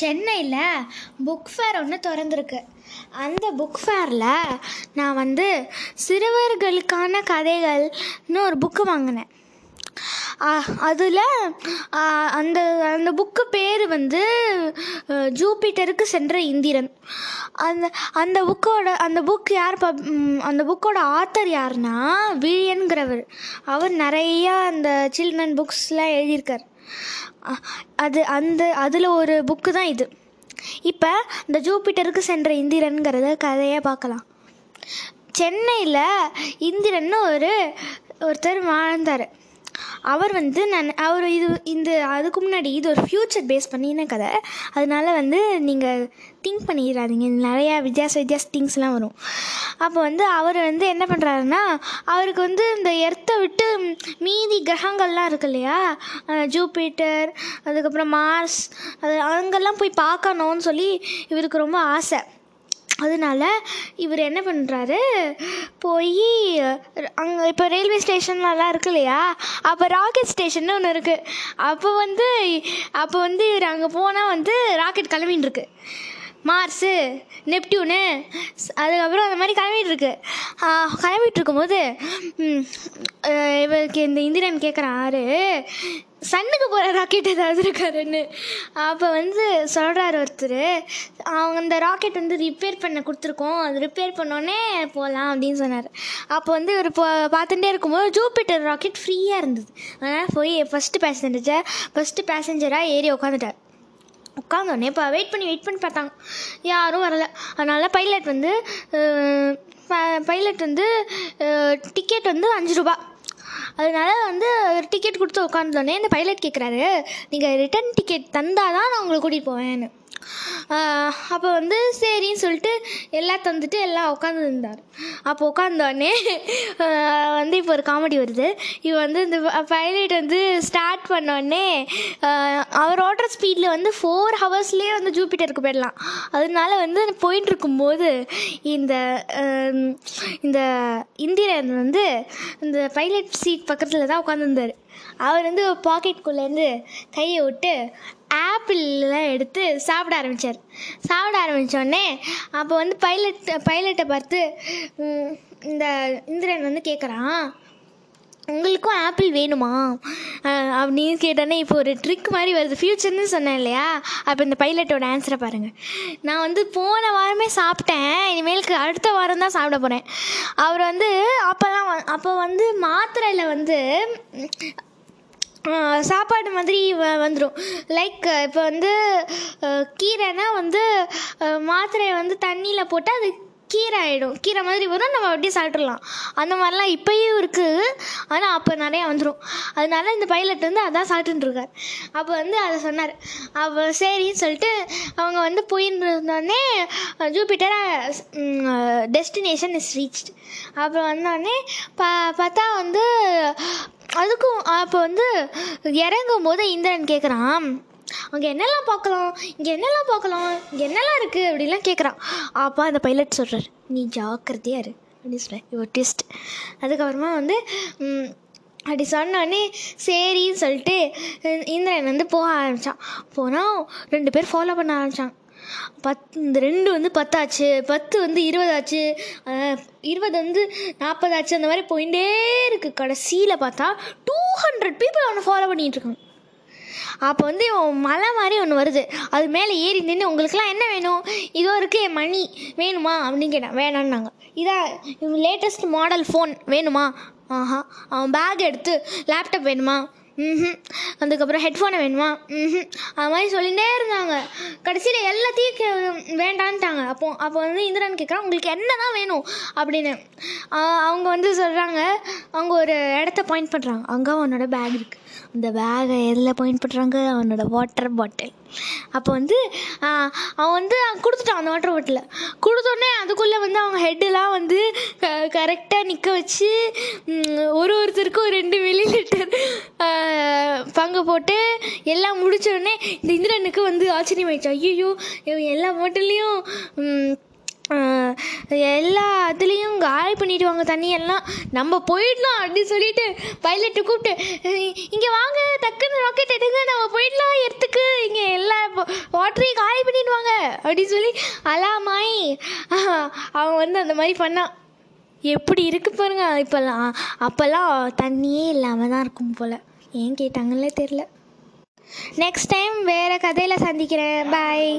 சென்னையில் book fair ஒன்று திறந்துருக்கு. அந்த புக் ஃபேரில் நான் வந்து சிறுவர்களுக்கான கதைகள்னு ஒரு புக்கு வாங்கினேன். அதில் அந்த அந்த புக்கு பேர் வந்து ஜூபிட்டருக்கு சென்ற இந்திரன். அந்த அந்த புக்கோட அந்த புக் யார் பப் அந்த புக்கோட ஆத்தர் யாருன்னா விழியன்கிறவர். அவர் நிறையா அந்த சில்ட்ரன் புக்ஸ்லாம் எழுதியிருக்கார். அது அந்த அதில் ஒரு புக்கு தான் இது. இப்போ இந்த ஜூபிட்டருக்கு சென்ற இந்திரன்கிறத கதையை பார்க்கலாம். சென்னையில் இந்திரன்னு ஒரு ஒருத்தர் வாழ்ந்தார். அவர் வந்து நான் அவர் இது இந்த அதுக்கு முன்னாடி இது ஒரு ஃப்யூச்சர் பேஸ் பண்ணின கதை. அதனால வந்து நீங்கள் திங்க் பண்ணிடாதீங்க. நிறையா வித்தியாச வித்தியாச திங்ஸ்லாம் வரும். அப்போ வந்து அவர் வந்து என்ன பண்ணுறாருன்னா அவருக்கு வந்து இந்த எர்த்தை விட்டு மீதி கிரகங்கள்லாம் இருக்கு இல்லையா? ஜூபிட்டர் அதுக்கப்புறம் மார்ஸ் அது அங்கெல்லாம் போய் பார்க்கணும்னு சொல்லி இவருக்கு ரொம்ப ஆசை. அதனால இவர் என்ன பண்ணுறாரு போய் அங்கே இப்போ ரயில்வே ஸ்டேஷன்லலாம் இருக்கு இல்லையா? அப்போ ராக்கெட் ஸ்டேஷன் ஒன்று இருக்குது அப்போ வந்து அப்போ வந்து இவர் அங்கே போனால் வந்து ராக்கெட் கிளம்பின்னு இருக்கு. மார்ஸு நெப்டியூனு அதுக்கப்புறம் அந்த மாதிரி கிளம்பிட்டு இருக்கு கிளம்பிட்டு இருக்கும்போது இவருக்கு இந்த இந்திரன் கேட்குறாரு சன்னுக்கு போகிற ராக்கெட் ஏதாவது இருக்காருன்னு அப்போ வந்து சொல்கிறாரு ஒருத்தர் அவங்க அந்த ராக்கெட் வந்து ரிப்பேர் பண்ண கொடுத்துருக்கோம் அது ரிப்பேர் பண்ணோன்னே போகலாம் அப்படின்னு சொன்னார். அப்போ வந்து இவர் இப்போ பார்த்துட்டே இருக்கும்போது ஜூபிட்டர் ராக்கெட் ஃப்ரீயாக இருந்தது. அதனால் போய் ஃபஸ்ட்டு பேசஞ்சர் ஃபஸ்ட்டு பேசஞ்சராக ஏறி உட்காந்துட்டார் உட்காந்தோடனே இப்போ வெயிட் பண்ணி வெயிட் பண்ணி பார்த்தாங்க. யாரும் வரலை. அதனால் பைலட் வந்து பைலட் வந்து டிக்கெட் வந்து அஞ்சு ரூபா. அதனால வந்து டிக்கெட் கொடுத்து உட்காந்தோடனே இந்த பைலட் கேட்குறாரு நீங்கள் ரிட்டன் டிக்கெட் தந்தால் தான் நான் உங்களை கூட்டிகிட்டு போவேன்னு. அப்போ வந்து சரின்னு சொல்லிட்டு எல்லாம் தந்துட்டு எல்லாம் உட்காந்துருந்தார் அப்போ உட்காந்தோடனே வந்து இப்போ ஒரு காமெடி வருது. இவன் வந்து இந்த பைலட் வந்து ஸ்டார்ட் பண்ணோடனே அவர் ஓடுற ஸ்பீடில் வந்து ஃபோர் ஹவர்ஸ்லேயே வந்து ஜூபிட்டருக்கு போயிடலாம். அதனால வந்து போயிட்டு இருக்கும்போது இந்த இந்த இந்திரன் வந்து இந்த பைலட் சீட் பக்கத்தில் தான் உட்காந்துருந்தார் அவர் வந்து பாக்கெட்குள்ளேருந்து கையை விட்டு ஆப்பிள்லாம் எடுத்து சாப்பிட ஆரம்பித்தார் சாப்பிட ஆரம்பித்தோடனே அப்போ வந்து பைலட் பைலட்டை பார்த்து இந்த இந்திரன் வந்து கேட்குறான் உங்களுக்கும் ஆப்பிள் வேணுமா? அப்படின்னு கேட்டோன்னே இப்போ ஒரு ட்ரிக் மாதிரி வருது. ஃப்யூச்சர்னு சொன்னேன் இல்லையா? அப்போ இந்த பைலட்டோட ஆன்சரை பாருங்கள் நான் வந்து போன வாரமே சாப்பிட்டேன். இனிமேலுக்கு அடுத்த வாரம் தான் சாப்பிட போகிறேன் அவர் வந்து அப்போல்லாம் அப்போ வந்து மாத்திரையில் வந்து சாப்பாடு மாதிரி வ வந்துடும் லைக் இப்போ வந்து கீரைனா வந்து மாத்திரையை வந்து தண்ணியில் போட்டால் அது கீரை ஆகிடும் கீரை மாதிரி வரும் நம்ம அப்படியே சாப்பிட்றலாம் அந்த மாதிரிலாம் இப்போயும் இருக்குது ஆனால் அப்போ நிறையா வந்துடும் அதனால இந்த பைலட் வந்து அதான் சாப்பிட்டுருக்கார் அப்போ வந்து அதை சொன்னார். அப்போ சரின்னு சொல்லிட்டு அவங்க வந்து போயின்னு இருந்தோடனே ஜூபிட்டரை டெஸ்டினேஷன் இஸ் ரீச்டு அப்புறம் வந்தோடனே பா பார்த்தா வந்து அதுக்கும் அப்போ வந்து இறங்கும் போது இந்திரன் கேட்குறான் அங்கே என்னெல்லாம் பார்க்கலாம்? இங்கே என்னெல்லாம் பார்க்கலாம்? இங்கே என்னெல்லாம் இருக்குது அப்படிலாம் கேட்குறான் அப்பா அந்த பைலட் சொல்கிறார் நீ ஜாக்கிரதையாக இரு. அப்படின்னு சொல்கிறேன் இவர் டெஸ்ட் அதுக்கப்புறமா வந்து அப்படி சொன்னோடனே சரின்னு சொல்லிட்டு இந்திரன் வந்து போக ஆரம்பித்தான் போனால் ரெண்டு பேர் ஃபாலோ பண்ண ஆரம்பித்தான் பத் இந்த ரெண்டு வந்து பத்தாச்சு பத்து வந்து இருபதாச்சு இருபது வந்து நாற்பதாச்சு அந்த மாதிரி போயிட்டே இருக்குது கடைசியில் பார்த்தா டூ ஹண்ட்ரட் பீப்புள் அவனை ஃபாலோ பண்ணிகிட்ருக்காங்க அப்போ வந்து மலை மாதிரி ஒன்று வருது. அது மேலே ஏறி நின்று உங்களுக்குலாம் என்ன வேணும்? இதோ இருக்கு என் மணி வேணுமா? அப்படின்னு கேட்டேன் வேணான்னாங்க. இதான் லேட்டஸ்ட் மாடல் ஃபோன் வேணுமா? ஆஹா அவன் பேக் எடுத்து லேப்டாப் வேணுமா? ம் அதுக்கப்புறம் ஹெட்ஃபோனை வேணுமா? ம் அது மாதிரி சொல்லிகிட்டே இருந்தாங்க. கடைசியில் எல்லாத்தையும் கே வேண்டான்ட்டாங்க. அப்போ அப்போ வந்து இந்திரன் கேட்குறான் உங்களுக்கு என்ன தான் வேணும்? அப்படின்னு. அவங்க வந்து சொல்கிறாங்க அவங்க ஒரு இடத்த பாயிண்ட் பண்ணுறாங்க அங்கே அவனோட பேக் இருக்குது அந்த பேகை எதில் பாயிண்ட் பண்ணுறாங்க அவனோட வாட்டர் பாட்டில் அப்போ வந்து அவன் வந்து கொடுத்துட்டான் அந்த வாட்டர் பாட்டில் கொடுத்தோடனே அதுக்குள்ளே வந்து அவங்க ஹெட்டெல்லாம் வந்து க கரெக்டாக நிற்க வச்சு ஒரு ஒருத்தருக்கும் ரெண்டு மில்லி லிட்டர் பங்கு போட்டு எல்லாம் முடித்தோடனே இந்த இந்திரனுக்கு வந்து ஆச்சரியமாயிடுச்சு ஐயோ எல்லா பாட்டிலையும் எல்லா இதுலேயும் காலி பண்ணிடுவாங்க தண்ணியெல்லாம். நம்ம போயிடலாம் அப்படின்னு சொல்லிட்டு பைலட்டை கூப்பிட்டு இங்கே வாங்க டக்குன்னு ராக்கெட் எடுங்க நம்ம போயிடலாம் எர்த்துக்கு இங்கே எல்லா வாட்டரையும் காலி அப்படின்னு சொல்லி அலாமாய் அவன் வந்து அந்த மாதிரி பண்ணான் எப்படி இருக்கு பாருங்க இப்போல்லாம். அப்போல்லாம் தண்ணியே இல்லாமல் தான் இருக்கும் போல். ஏன் கேட்டாங்கன்னே தெரில நெக்ஸ்ட் டைம் வேறு கதையில் சந்திக்கிறேன். பாய்